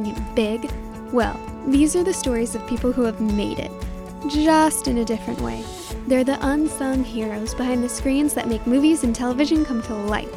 making it big? Well, these are the stories of people who have made it, just in a different way. They're the unsung heroes behind the screens that make movies and television come to life.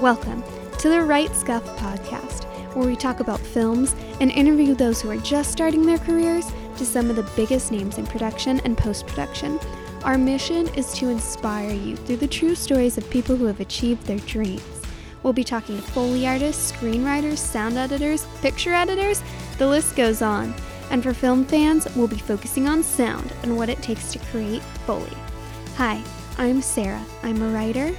Welcome to the Right Scuff podcast, where we talk about films and interview those who are just starting their careers to some of the biggest names in production and post production. Our mission is to inspire you through the true stories of people who have achieved their dreams. We'll be talking to Foley artists, screenwriters, sound editors, picture editors, the list goes on. And for film fans, we'll be focusing on sound and what it takes to create Foley. Hi, I'm Sarah. I'm a writer.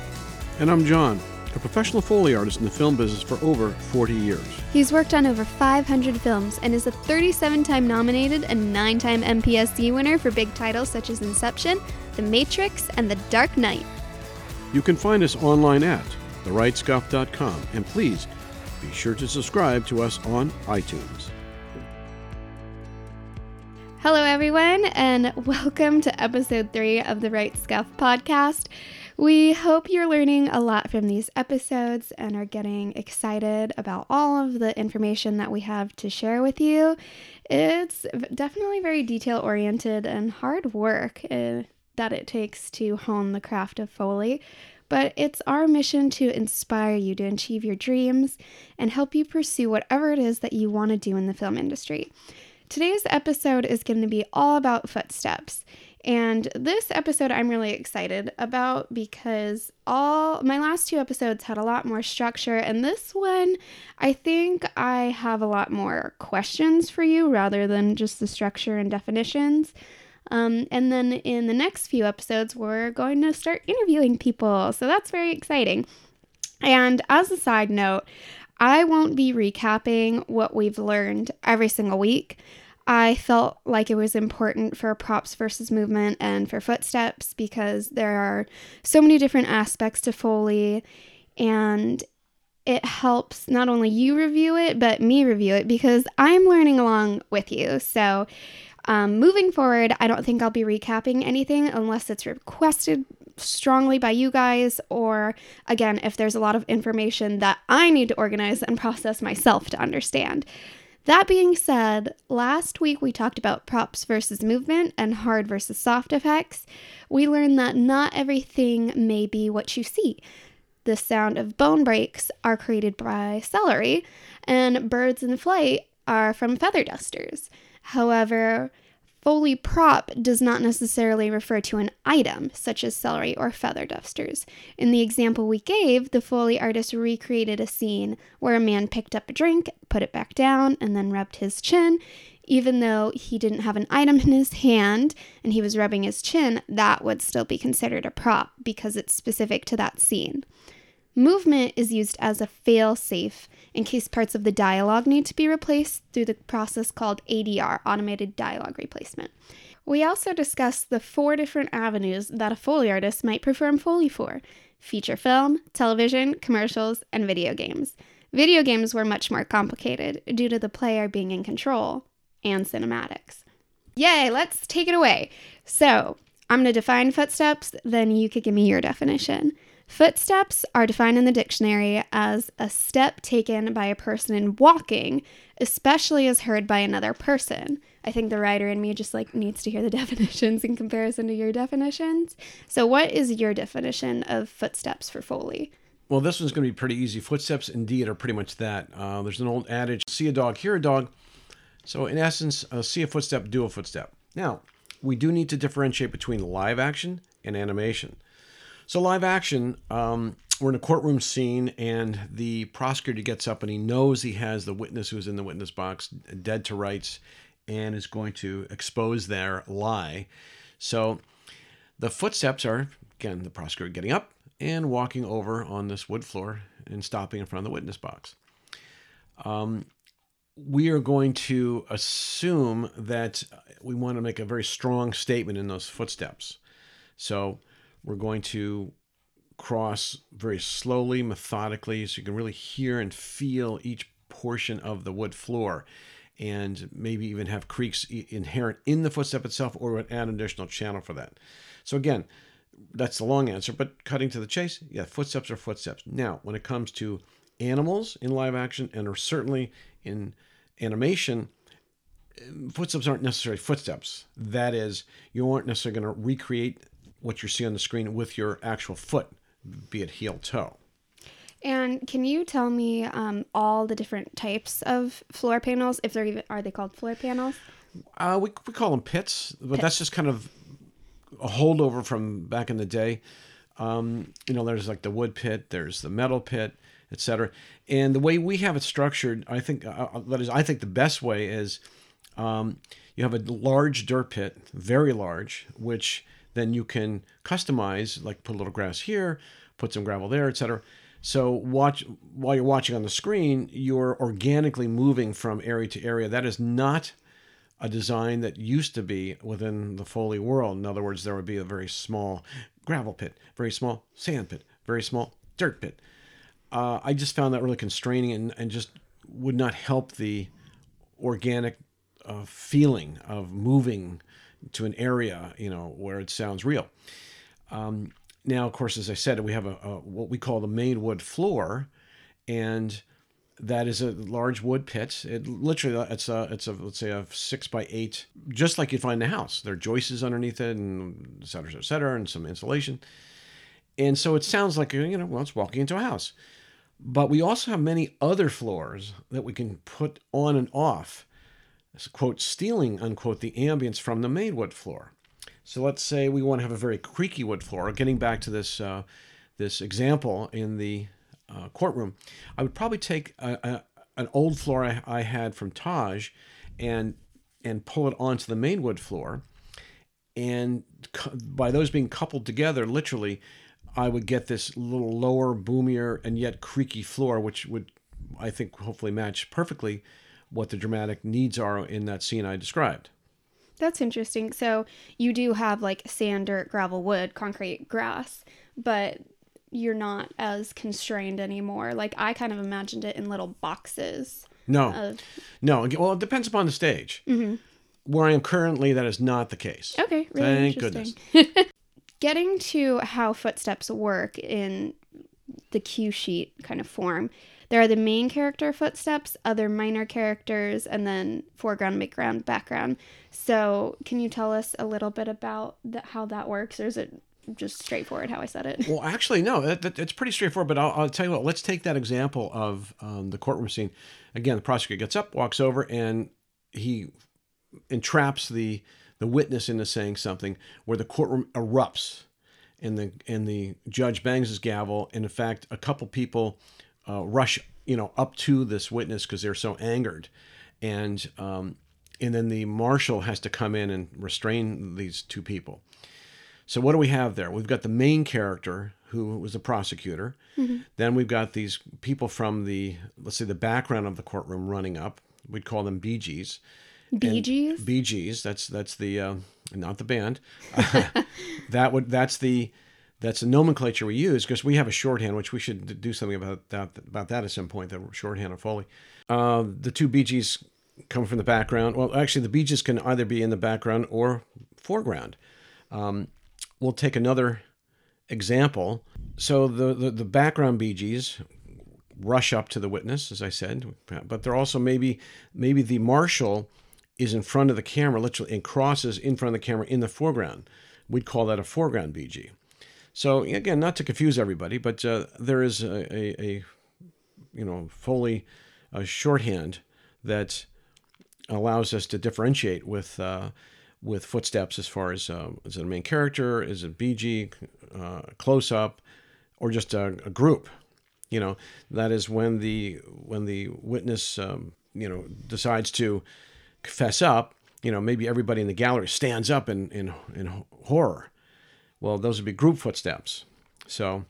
And I'm John, a professional Foley artist in the film business for over 40 years. He's worked on over 500 films and is a 37 time nominated and 9 time MPSE winner for big titles such as Inception, The Matrix, and The Dark Knight. You can find us online at therightscuff.com and please be sure to subscribe to us on iTunes. Hello, everyone, and welcome to episode three of the Right Scuff podcast. We hope you're learning a lot from these episodes and are getting excited about all of the information that we have to share with you. It's definitely very detail oriented and hard work uh, that it takes to hone the craft of Foley. But it's our mission to inspire you to achieve your dreams and help you pursue whatever it is that you want to do in the film industry. Today's episode is going to be all about footsteps. And this episode I'm really excited about because all my last two episodes had a lot more structure and this one I think I have a lot more questions for you rather than just the structure and definitions. Um, and then in the next few episodes, we're going to start interviewing people. So that's very exciting. And as a side note, I won't be recapping what we've learned every single week. I felt like it was important for props versus movement and for footsteps because there are so many different aspects to Foley and it helps not only you review it, but me review it because I'm learning along with you. So, um, moving forward, I don't think I'll be recapping anything unless it's requested strongly by you guys, or again, if there's a lot of information that I need to organize and process myself to understand. That being said, last week we talked about props versus movement and hard versus soft effects. We learned that not everything may be what you see. The sound of bone breaks are created by celery, and birds in flight are from feather dusters. However, Foley prop does not necessarily refer to an item, such as celery or feather dusters. In the example we gave, the Foley artist recreated a scene where a man picked up a drink, put it back down, and then rubbed his chin. Even though he didn't have an item in his hand and he was rubbing his chin, that would still be considered a prop because it's specific to that scene. Movement is used as a fail safe in case parts of the dialogue need to be replaced through the process called ADR, Automated Dialogue Replacement. We also discussed the four different avenues that a Foley artist might perform Foley for feature film, television, commercials, and video games. Video games were much more complicated due to the player being in control and cinematics. Yay, let's take it away. So, I'm going to define footsteps, then you could give me your definition. Footsteps are defined in the dictionary as a step taken by a person in walking, especially as heard by another person. I think the writer in me just like needs to hear the definitions in comparison to your definitions. So what is your definition of footsteps for Foley? Well, this one's going to be pretty easy. Footsteps, indeed, are pretty much that. Uh, there's an old adage see a dog, hear a dog. So, in essence, uh, see a footstep, do a footstep. Now, we do need to differentiate between live action and animation. So live action, um, we're in a courtroom scene, and the prosecutor gets up and he knows he has the witness who's in the witness box dead to rights, and is going to expose their lie. So the footsteps are again the prosecutor getting up and walking over on this wood floor and stopping in front of the witness box. Um, we are going to assume that we want to make a very strong statement in those footsteps. So we're going to cross very slowly, methodically, so you can really hear and feel each portion of the wood floor and maybe even have creaks inherent in the footstep itself or add an additional channel for that. So again, that's the long answer, but cutting to the chase, yeah, footsteps are footsteps. Now, when it comes to animals in live action and certainly in animation, footsteps aren't necessarily footsteps. That is, you aren't necessarily going to recreate what you see on the screen with your actual foot, be it heel toe. And can you tell me um, all the different types of floor panels? If they're even are they called floor panels? Uh, we, we call them pits, but that's just kind of a holdover from back in the day. Um, you know, there's like the wood pit, there's the metal pit, etc. And the way we have it structured, I think uh, uh, that is, I think the best way is um, you have a large dirt pit, very large, which then you can customize, like put a little grass here, put some gravel there, etc. So watch while you're watching on the screen, you're organically moving from area to area. That is not a design that used to be within the Foley world. In other words, there would be a very small gravel pit, very small sand pit, very small dirt pit. Uh, I just found that really constraining and, and just would not help the organic uh, feeling of moving to an area, you know, where it sounds real. Um, now, of course, as I said, we have a, a, what we call the main wood floor, and that is a large wood pit. It literally it's a it's a let's say a six by eight, just like you'd find in a house. There are joists underneath it, and et cetera, et cetera, and some insulation. And so it sounds like you know, well, it's walking into a house. But we also have many other floors that we can put on and off, quote, stealing unquote the ambience from the main wood floor. So let's say we want to have a very creaky wood floor. Getting back to this uh, this example in the uh, courtroom, I would probably take a, a, an old floor I, I, had from Taj and and pull it onto the main wood floor. And by those being coupled together, literally, I would get this little lower, boomier, and yet creaky floor, which would, I think, hopefully match perfectly what the dramatic needs are in that scene I described. That's interesting. So you do have like sand, dirt, gravel, wood, concrete, grass, but you're not as constrained anymore. Like I kind of imagined it in little boxes. No, of... no. Well, it depends upon the stage. Mm-hmm. Where I am currently, that is not the case. Okay, really Thank goodness. Getting to how footsteps work in the cue sheet kind of form. There are the main character footsteps, other minor characters, and then foreground, midground, background. So, can you tell us a little bit about the, how that works, or is it just straightforward how I said it? Well, actually, no, it, it, it's pretty straightforward. But I'll, I'll, tell you what. Let's take that example of um, the courtroom scene. Again, the prosecutor gets up, walks over, and he entraps the the witness into saying something where the courtroom erupts, and the and the judge bangs his gavel. And in fact, a couple people uh, rush, you know, up to this witness because they're so angered, and um, and then the marshal has to come in and restrain these two people. So what do we have there? We've got the main character who was the prosecutor. Mm-hmm. Then we've got these people from the let's say the background of the courtroom running up. We'd call them BGs. BGs. BGs. That's that's the uh, not the band. that would that's the that's the nomenclature we use because we have a shorthand, which we should do something about that about that at some point. The shorthand of Foley. Uh, the two Gees come from the background. Well, actually, the Gees can either be in the background or foreground. Um, we'll take another example. So the, the, the background Gees rush up to the witness, as I said, but they're also maybe maybe the marshal is in front of the camera, literally, and crosses in front of the camera in the foreground. We'd call that a foreground BG. So again, not to confuse everybody, but uh, there is a, a, a, you know Foley a shorthand that allows us to differentiate with uh, with footsteps as far as uh, is it a main character, is it BG, uh, close up, or just a, a, group. You know that is when the when the witness um, you know decides to confess up. You know maybe everybody in the gallery stands up in in, in horror well, those would be group footsteps. So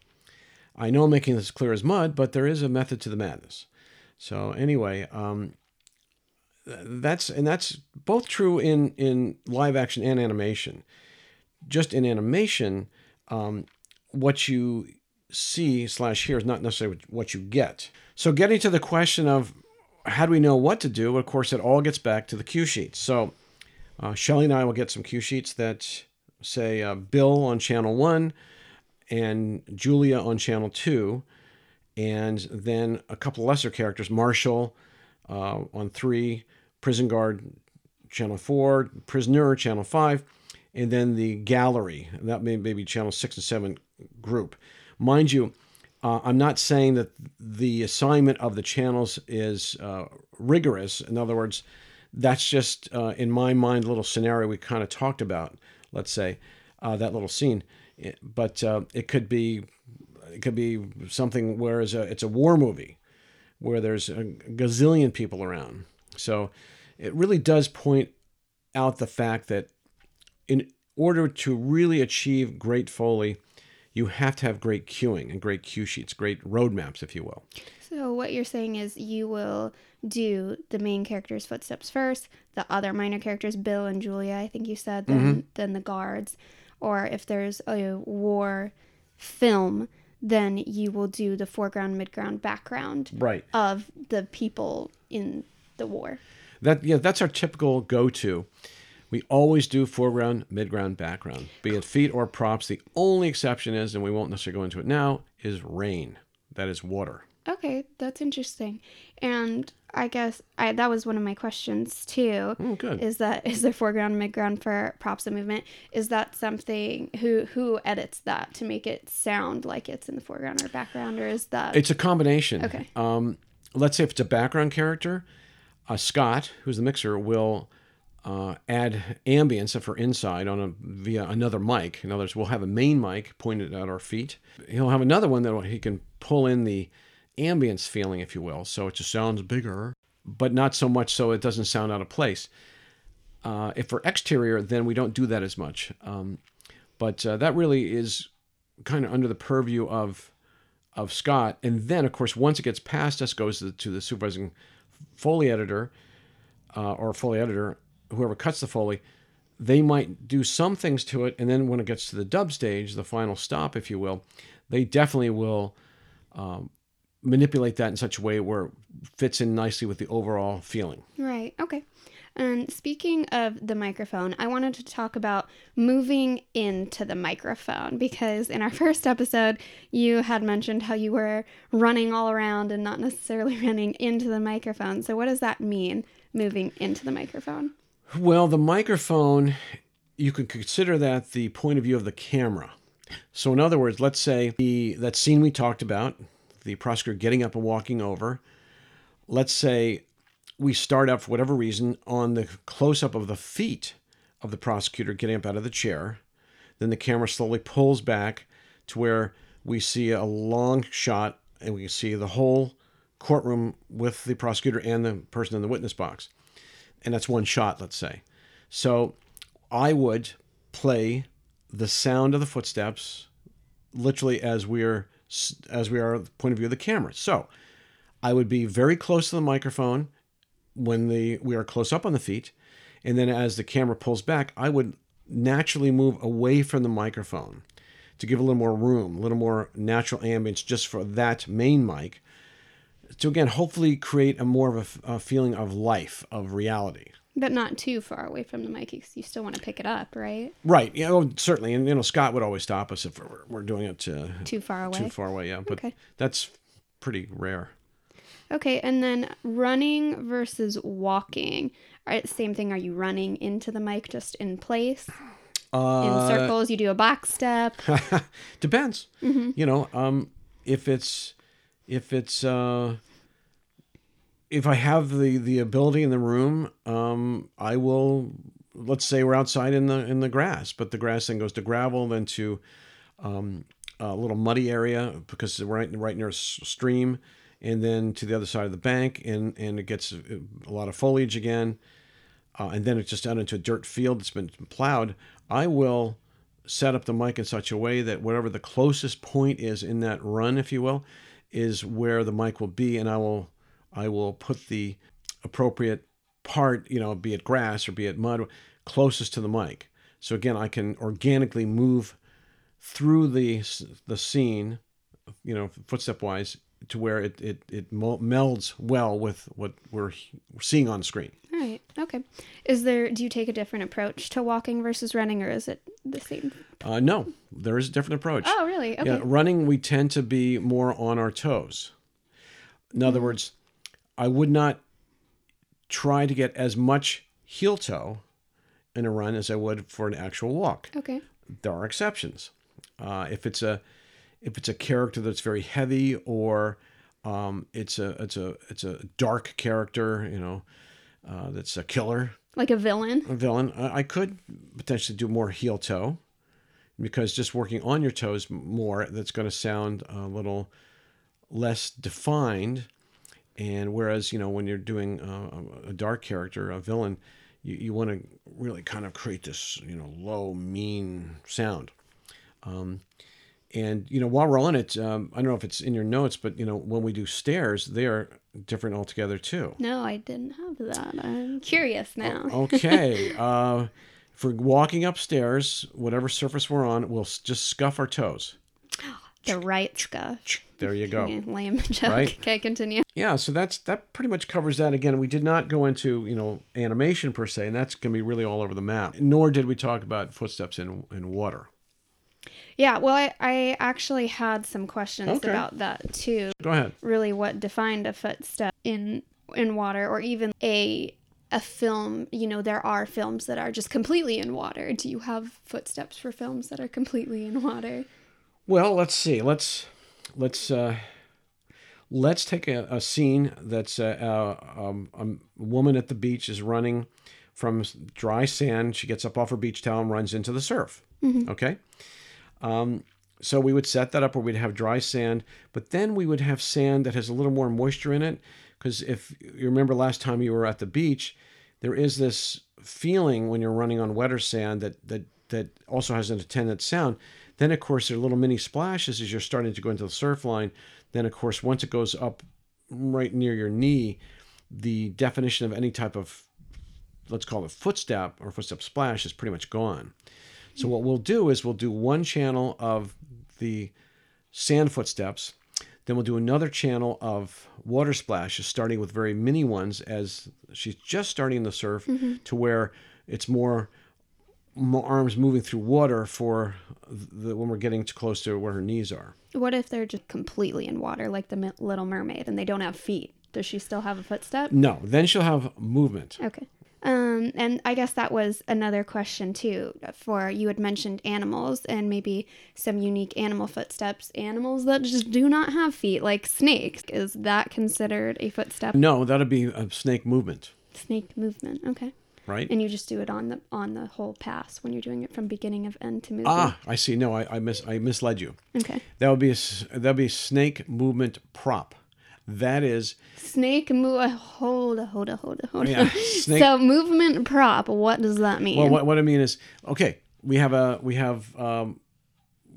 I know I'm making this clear as mud, but there is a method to the madness. So anyway, um, that's and that's both true in in live action and animation. Just in animation, um, what you see slash hear is not necessarily what you get. So getting to the question of how do we know what to do? Of course, it all gets back to the cue sheets. So uh, Shelly and I will get some cue sheets that say uh, Bill on channel one and Julia on channel two, and then a couple lesser characters, Marshall, uh, on three, Prison Guard channel four, Prisoner channel five, and then the Gallery that may maybe channel six and seven group. Mind you, uh, I'm not saying that the assignment of the channels is uh, rigorous. In other words, that's just uh, in my mind a little scenario we kind of talked about. Let's say uh, that little scene, but uh, it could be it could be something where it's a, it's a war movie where there's a gazillion people around. So it really does point out the fact that in order to really achieve great foley, you have to have great cueing and great cue sheets, great roadmaps, if you will. So what you're saying is you will do the main character's footsteps first, the other minor characters, Bill and Julia, I think you said, then mm-hmm. then the guards, or if there's a war film, then you will do the foreground, midground, background Right. of the people in the war. That yeah, that's our typical go-to. We always do foreground, midground, background, be it feet or props. The only exception is, and we won't necessarily go into it now, is rain. That is water. Okay, that's interesting. And I guess I that was one of my questions too. Oh, good. Is that is there foreground, midground for props and movement? Is that something who who edits that to make it sound like it's in the foreground or background, or is that It's a combination. Okay. Um, let's say if it's a background character, uh, Scott, who's the mixer, will uh, add ambience for inside on a via another mic. In other words, we'll have a main mic pointed at our feet. He'll have another one that he can pull in the ambience feeling, if you will, so it just sounds bigger, but not so much so it doesn't sound out of place. Uh, if for exterior, then we don't do that as much. Um, but uh, that really is kind of under the purview of of Scott. And then, of course, once it gets past us, goes to the, to the supervising Foley editor uh, or Foley editor, whoever cuts the Foley. They might do some things to it, and then when it gets to the dub stage, the final stop, if you will, they definitely will um, manipulate that in such a way where it fits in nicely with the overall feeling. right? Okay. And speaking of the microphone, I wanted to talk about moving into the microphone because in our first episode, you had mentioned how you were running all around and not necessarily running into the microphone. So, what does that mean, moving into the microphone? Well, the microphone, you could consider that the point of view of the camera. So, in other words, let's say the that scene we talked about, the prosecutor getting up and walking over. Let's say we start up for whatever reason on the close up of the feet of the prosecutor getting up out of the chair. Then the camera slowly pulls back to where we see a long shot and we can see the whole courtroom with the prosecutor and the person in the witness box and that's one shot, let's say. So I would play the sound of the footsteps literally as we're as we are the point of view of the camera. So I would be very close to the microphone when the we are close up on the feet, and then as the camera pulls back, I would naturally move away from the microphone to give a little more room, a little more natural ambience just for that main mic to again hopefully create a more of a, a feeling of life of reality But not too far away from the mic because you still want to pick it up, right? right yeah well, certainly and you know scott would always stop us if we're, we're doing it uh, Too far away. too far away yeah but Okay. that's pretty rare Okay, and then running versus walking. Right, same thing. Are you running into the mic just in place? in uh, circles, you do a box step. depends you know um if it's if it's uh if i have the the ability in the room um i will let's say we're outside in the in the grass but the grass then goes to gravel then to um a little muddy area because we're right right near a stream and then to the other side of the bank and and it gets a, a lot of foliage again uh, and then it's just out into a dirt field that's been plowed. I will set up the mic in such a way that whatever the closest point is in that run, if you will, is where the mic will be, and I will I will put the appropriate part, you know, be it grass or be it mud, closest to the mic. So again, I can organically move through the the scene, you know, footstep wise, to where it it it melds well with what we're seeing on screen. All right. Okay. Is there? Do you take a different approach to walking versus running, or is it the same? Uh, no, there is a different approach. Oh, really? Okay. Yeah, running, we tend to be more on our toes. In other words, I would not try to get as much heel toe in a run as I would for an actual walk. Okay. There are exceptions. Uh, if it's a if it's a character that's very heavy or um, it's a it's a it's a dark character, you know, uh, that's a killer, Like a villain. a villain, I, I could potentially do more heel toe because just working on your toes more, that's going to sound a little less defined. And whereas, you know, when you're doing uh, a dark character, a villain, you, you want to really kind of create this, you know, low, mean sound. Um, and, you know, while we're on it, um, I don't know if it's in your notes, but, you know, when we do stairs, they are different altogether too. No, I didn't have that. I'm curious now. Okay. uh, for walking upstairs, whatever surface we're on, we'll just scuff our toes. The right scuff. There you go. Okay, lame joke. Right? Okay, continue. Yeah, so that's that pretty much covers that. Again, we did not go into you know animation per se, and that's gonna be really all over the map. Nor did we talk about footsteps in in water. Yeah, well, I, I actually had some questions Okay. about that too. Go ahead. Really, what defined a footstep in in water, or even a a film? You know, there are films that are just completely in water. Do you have footsteps for films that are completely in water? Well, let's see. Let's let's uh, let's take a, a scene that's uh, uh, um, a woman at the beach is running from dry sand. She gets up off her beach towel and runs into the surf. Okay. Um, so we would set that up where we'd have dry sand, but then we would have sand that has a little more moisture in it. Because if you remember last time you were at the beach, there is this feeling when you're running on wetter sand that that that also has an attendant sound. Then of course there are little mini splashes as you're starting to go into the surf line. Then of course once it goes up right near your knee, the definition of any type of let's call it footstep or footstep splash is pretty much gone. So what we'll do is we'll do one channel of the sand footsteps, then we'll do another channel of water splashes, starting with very mini ones as she's just starting the surf, mm-hmm. to where it's more, more arms moving through water for the when we're getting too close to where her knees are. What if they're just completely in water, like the Little Mermaid, and they don't have feet? Does she still have a footstep? No, then she'll have movement. Okay. Um, and I guess that was another question too. For you had mentioned animals and maybe some unique animal footsteps. Animals that just do not have feet, like snakes. Is that considered a footstep? No, that'd be a snake movement, Snake movement. Okay. right? And you just do it on the on the whole pass when you're doing it from beginning of end to movement. Ah, I see. No, I, I mis I misled you. Okay. That would be a that would be a snake movement prop. That is Snake move. Hold, hold, hold, hold. Yeah, snake- So movement prop. What does that mean? well. What, what I mean is, okay, we have a we have um,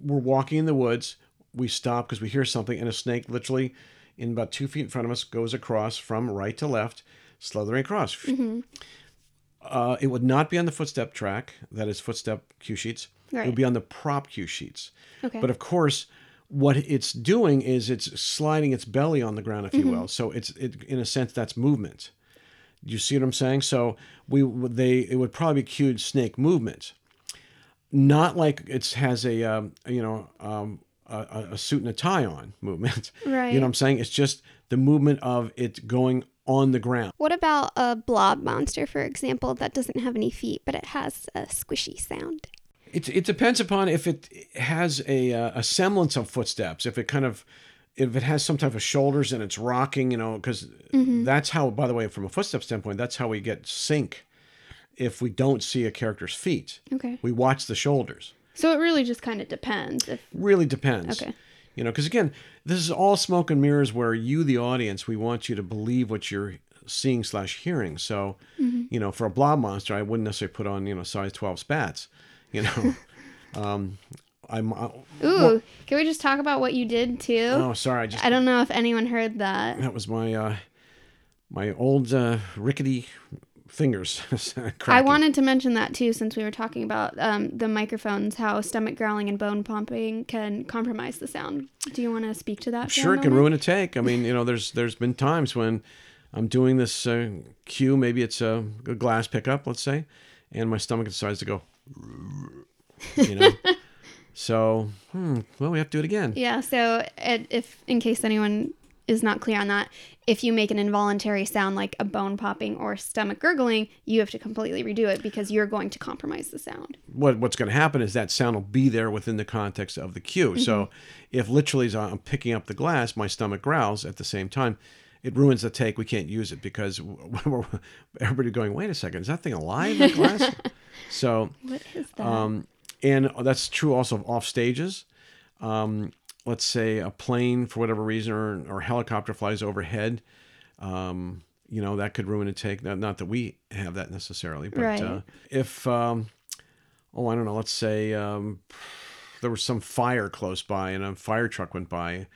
we're walking in the woods. We stop because we hear something, and a snake literally, in about two feet in front of us, goes across from right to left, slithering across. Uh, it would not be on the footstep track. That is footstep cue sheets. It would be on the prop cue sheets. Okay. But of course, what it's doing is it's sliding its belly on the ground, if you will. So it's it, in a sense that's movement. You see what I'm saying? So we they it would probably be cued snake movement, not like it has a um, you know um, a, a- a suit and a tie on movement. Right. You know what I'm saying? It's just the movement of it going on the ground. What about a blob monster, for example, that doesn't have any feet, but it has a squishy sound? It, it depends upon if it has a, uh, a semblance of footsteps. If it kind of, if it has some type of shoulders and it's rocking, you know, because that's how. By the way, from a footstep standpoint, that's how we get sync. If we don't see a character's feet, okay. we watch the shoulders. So it really just kind of depends. If Really depends. Okay. You know, because again, this is all smoke and mirrors. Where you, the audience, we want you to believe what you're seeing slash hearing. So, you know, for a blob monster, I wouldn't necessarily put on you know size twelve spats. You know, um, I'm. Uh, ooh, can we just talk about what you did too? oh, sorry, I just I don't know if anyone heard that. that was my uh, my old uh, rickety fingers. I wanted to mention that too, since we were talking about um, the microphones, how stomach growling and bone pumping can compromise the sound. Do you want to speak to that? Sure, it can ruin a take. I mean, you know, there's there's been times when I'm doing this uh, cue, maybe it's a, a glass pickup, let's say, and my stomach decides to go, you know. so, hmm, well, we have to do it again. Yeah. So, if in case anyone is not clear on that, if you make an involuntary sound like a bone popping or stomach gurgling, you have to completely redo it because you're going to compromise the sound. what what's going to happen is that sound will be there within the context of the cue. So if literally I'm picking up the glass, my stomach growls at the same time, it ruins the take. We can't use it because we're, everybody going, wait a second, is that thing alive? That glass? so What is that? um, and that's true also of off stages. Um, let's say a plane, for whatever reason, or, or a helicopter flies overhead. Um, you know that could ruin a take. Not, not that we have that necessarily, but Right. uh, if um, oh, I don't know. Let's say um, there was some fire close by, and a fire truck went by.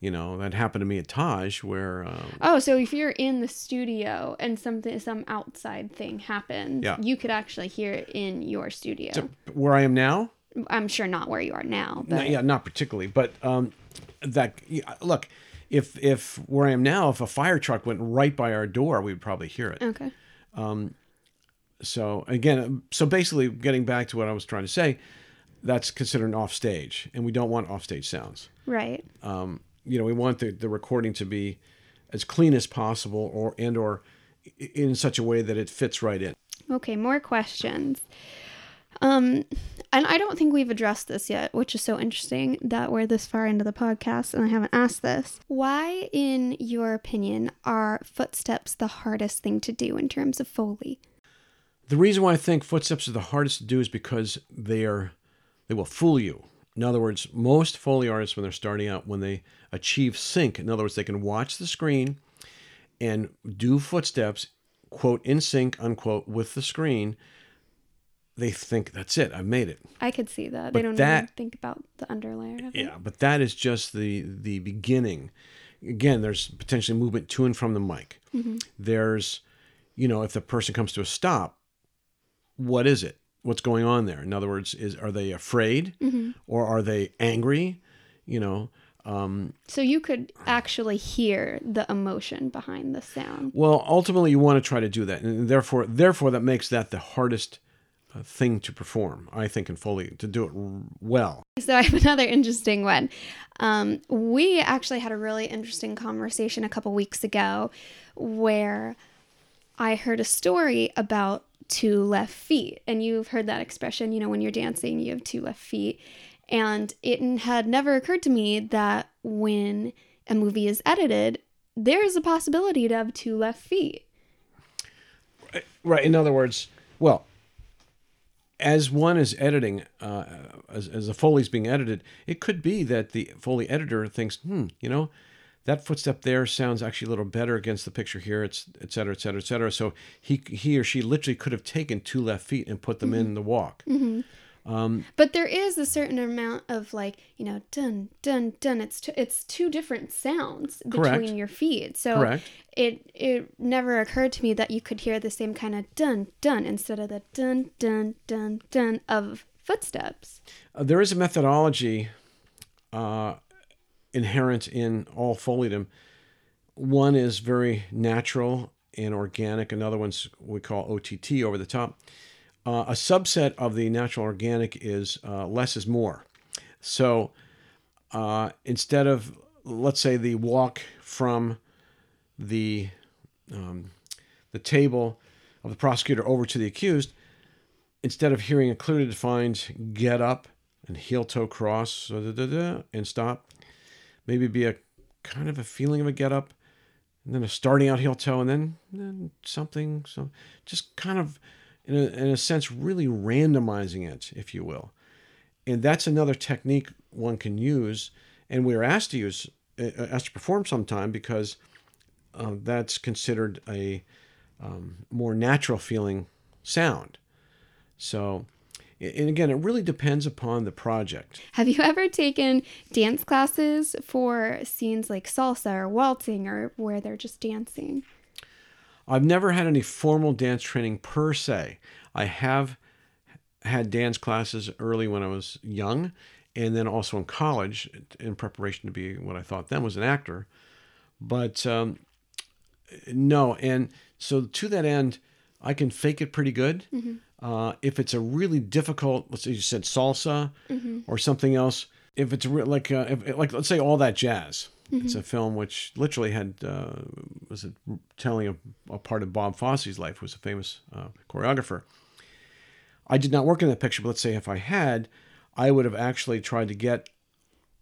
You know that happened to me at Taj, where um, Oh, so if you're in the studio and something some outside thing happens, Yeah. you could actually hear it in your studio. where I am now, I'm sure not where you are now, No, but yeah, not particularly, but um, that look, if if where I am now, if a fire truck went right by our door, we would probably hear it. okay. Um so again, so basically, getting back to what I was trying to say, that's considered an offstage, and we don't want offstage sounds. Right. Um, you know, we want the, the recording to be as clean as possible, or and or in such a way that it fits right in. Okay, more questions. Um, and I don't think we've addressed this yet, which is so interesting that we're this far into the podcast and I haven't asked this. Why, in your opinion, are footsteps the hardest thing to do in terms of Foley? The reason why I think footsteps are the hardest to do is because they are they will fool you. In other words, most Foley artists when they're starting out, when they achieve sync, in other words, they can watch the screen and do footsteps, quote, in sync, unquote, with the screen, they think that's it, I've made it. I could see that. they don't even think about the underlayer. Yeah, but that is just the the beginning. Again, there's potentially movement to and from the mic. Mm-hmm. There's, you know, if the person comes to a stop, what is it? What's going on there? In other words, is are they afraid mm-hmm. or are they angry? You know, um, So you could actually hear the emotion behind the sound. well, ultimately, you want to try to do that, and therefore, therefore, that makes that the hardest uh, thing to perform. I think in Foley to do it well. So I have another interesting one. Um, we actually had a really interesting conversation a couple weeks ago where I heard a story about two left feet. And you've heard that expression, you know, when you're dancing, you have two left feet. And it had never occurred to me that when a movie is edited, there is a possibility to have two left feet. Right. In other words, well, as one is editing, uh, as, as the Foley's being edited, it could be that the Foley editor thinks, hmm, you know, that footstep there sounds actually a little better against the picture here, it's et cetera, et cetera, et cetera. So he, he or she literally could have taken two left feet and put them in the walk. But there is a certain amount of like, you know, dun dun dun. It's two, it's two different sounds between Correct. your feet. So Correct. it it never occurred to me that you could hear the same kind of dun dun instead of the dun dun dun dun of footsteps. Uh, there is a methodology uh, inherent in all Foleyedom. One is very natural and organic. Another one's we call OTT, over the top. Uh, a subset of the natural organic is uh, less is more. So uh, instead of, let's say, the walk from the um, the table of the prosecutor over to the accused, instead of hearing a clearly defined get up and heel toe cross da, and stop, maybe be a kind of a feeling of a get up, and then a starting out heel toe, and then, then something, so just kind of, in a, in a sense, really randomizing it, if you will. And that's another technique one can use, and we're asked to use, uh, asked to perform sometime because uh, that's considered a um, more natural feeling sound. So, and again, it really depends upon the project. Have you ever taken dance classes for scenes like salsa or waltzing or where they're just dancing? I've never had any formal dance training per se. I have had dance classes early when I was young, and then also in college in preparation to be what I thought then was an actor. But um, no, and so to that end, I can fake it pretty good. Uh, if it's a really difficult, let's say you said salsa or something else, if it's re- like uh, if, like let's say all that jazz, It's a film which literally had uh, was it telling a, a part of Bob Fosse's life, who was a famous uh, choreographer. I did not work in that picture, but let's say if I had, I would have actually tried to get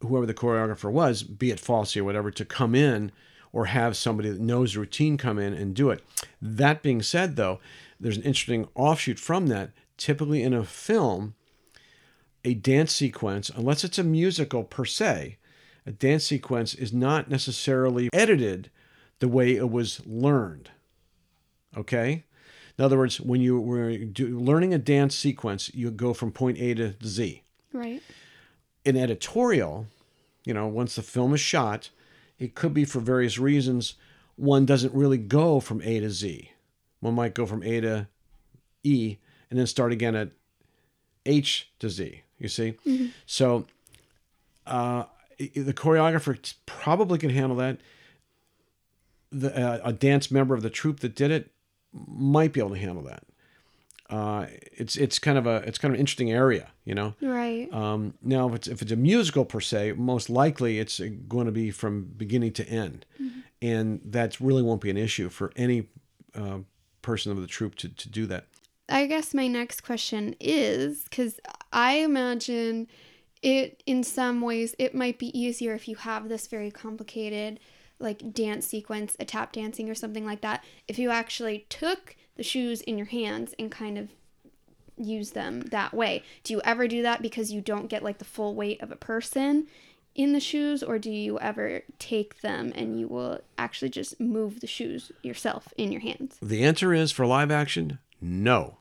whoever the choreographer was, be it Fosse or whatever, to come in or have somebody that knows routine come in and do it. That being said, though, there's an interesting offshoot from that. Typically in a film, a dance sequence, unless it's a musical per se, a dance sequence is not necessarily edited the way it was learned. Okay? In other words, when you were do, learning a dance sequence, you go from point A to Z. Right. In editorial, you know, once the film is shot, it could be for various reasons, one doesn't really go from A to Z. One might go from A to E and then start again at H to Z. You see? So uh, the choreographer probably can handle that. The, uh, a dance member of the troupe that did it might be able to handle that. Uh, it's it's kind of a it's kind of an interesting area, you know. Right. Um, now, if it's, if it's a musical per se, most likely it's going to be from beginning to end, and that really won't be an issue for any uh, person of the troupe to, to do that. I guess my next question is because I imagine it in some ways it might be easier if you have this very complicated like dance sequence, a tap dancing or something like that. If you actually took the shoes in your hands and kind of use them that way. Do you ever do that because you don't get like the full weight of a person in the shoes or do you ever take them and you will actually just move the shoes yourself in your hands? The answer is for live action, no.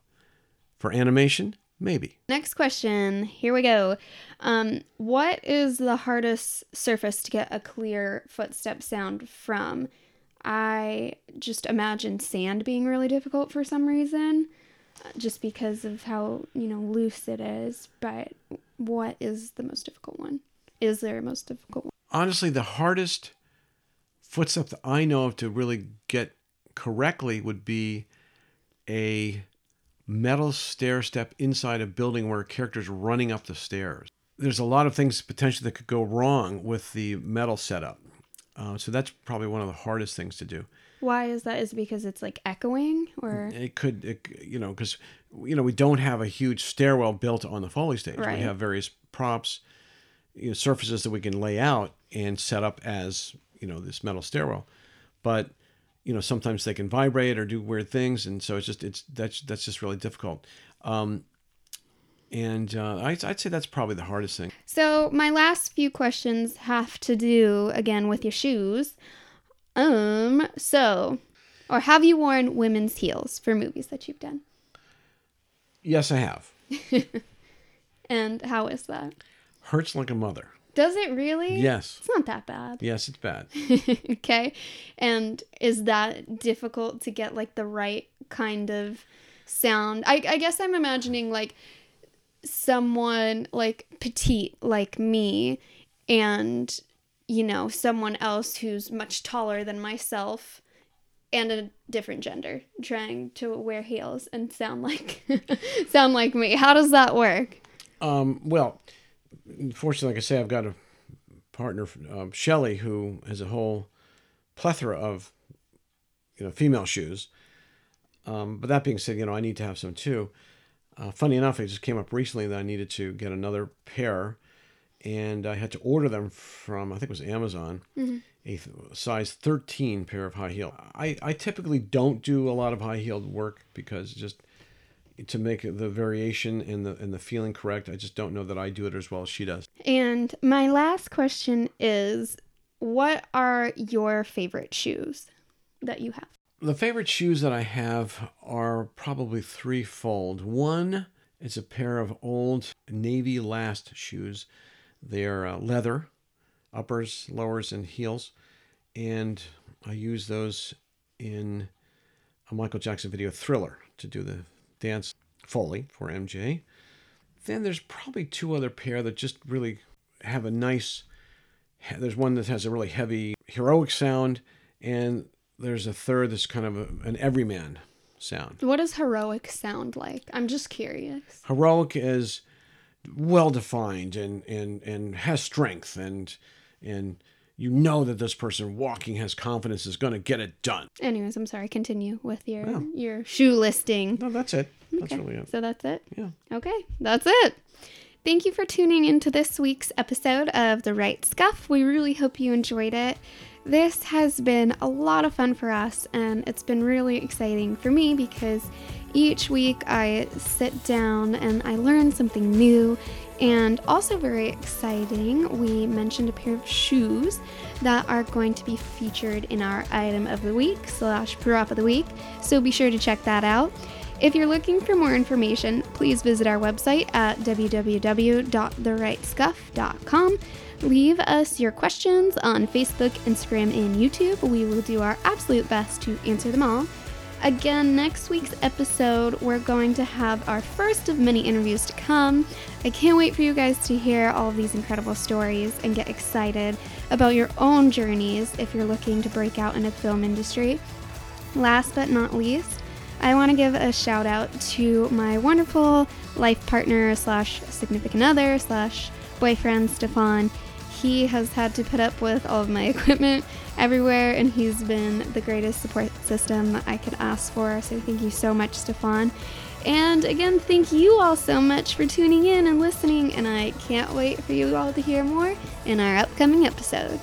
For animation, maybe. Next question. Here we go. Um, what is the hardest surface to get a clear footstep sound from? I just imagine sand being really difficult for some reason, uh, just because of how you know loose it is. But what is the most difficult one? Is there a most difficult one? Honestly, the hardest footstep that I know of to really get correctly would be a metal stair step inside a building where a character's running up the stairs. There's a lot of things potentially that could go wrong with the metal setup. Uh, so that's probably one of the hardest things to do. Why is that? Is it because it's like echoing or It could, it, you know, because you know we don't have a huge stairwell built on the Foley stage. Right. We have various props, you know, surfaces that we can lay out and set up as you know this metal stairwell. But you know sometimes they can vibrate or do weird things, and so it's just it's that's that's just really difficult. Um, and uh, I, I'd say that's probably the hardest thing. So my last few questions have to do again with your shoes. Um, so or have you worn women's heels for movies that you've done? Yes, I have. And how is that? Hurts like a mother. Does it really? Yes. It's not that bad. Yes, it's bad. okay. And is that difficult to get like the right kind of sound? I, I guess I'm imagining like someone like petite like me and you know someone else who's much taller than myself and a different gender trying to wear heels and sound like sound like me how does that work Um, well, fortunately, like I say, I've got a partner, um, Shelly, who has a whole plethora of, you know, female shoes. Um, but that being said, you know, I need to have some too. Uh, funny enough, it just came up recently that I needed to get another pair, and I had to order them from I think it was Amazon, a size 13 pair of high heel. I, I typically don't do a lot of high heeled work because just to make the variation and the and the feeling correct, I just don't know that I do it as well as she does. And my last question is what are your favorite shoes that you have? The favorite shoes that I have are probably threefold. One is a pair of old navy last shoes. They are uh, leather, uppers, lowers, and heels, and I use those in a Michael Jackson video, Thriller, to do the dance foley for MJ. Then there's probably two other pair that just really have a nice. There's one that has a really heavy heroic sound, and there's a third that's kind of a, an everyman sound. What does heroic sound like? I'm just curious. Heroic is well defined and, and, and has strength and and you know that this person walking has confidence is going to get it done. Anyways, I'm sorry. Continue with your Yeah. your shoe listing. No, that's it. That's Okay, really it. So that's it. Yeah. Okay, that's it. Thank you for tuning into this week's episode of The Right Scuff. We really hope you enjoyed it. This has been a lot of fun for us, and it's been really exciting for me because each week I sit down and I learn something new. And also, very exciting, we mentioned a pair of shoes that are going to be featured in our item of the week slash prop of the week. So be sure to check that out. If you're looking for more information, please visit our website at www.therightscuff.com. Leave us your questions on Facebook, Instagram, and YouTube. We will do our absolute best to answer them all. Again, next week's episode, we're going to have our first of many interviews to come. I can't wait for you guys to hear all of these incredible stories and get excited about your own journeys if you're looking to break out in the film industry. Last but not least, I want to give a shout out to my wonderful life partner slash significant other slash boyfriend Stefan. He has had to put up with all of my equipment everywhere, and he's been the greatest support system I could ask for. So thank you so much, Stefan. And again, thank you all so much for tuning in and listening, and I can't wait for you all to hear more in our upcoming episode.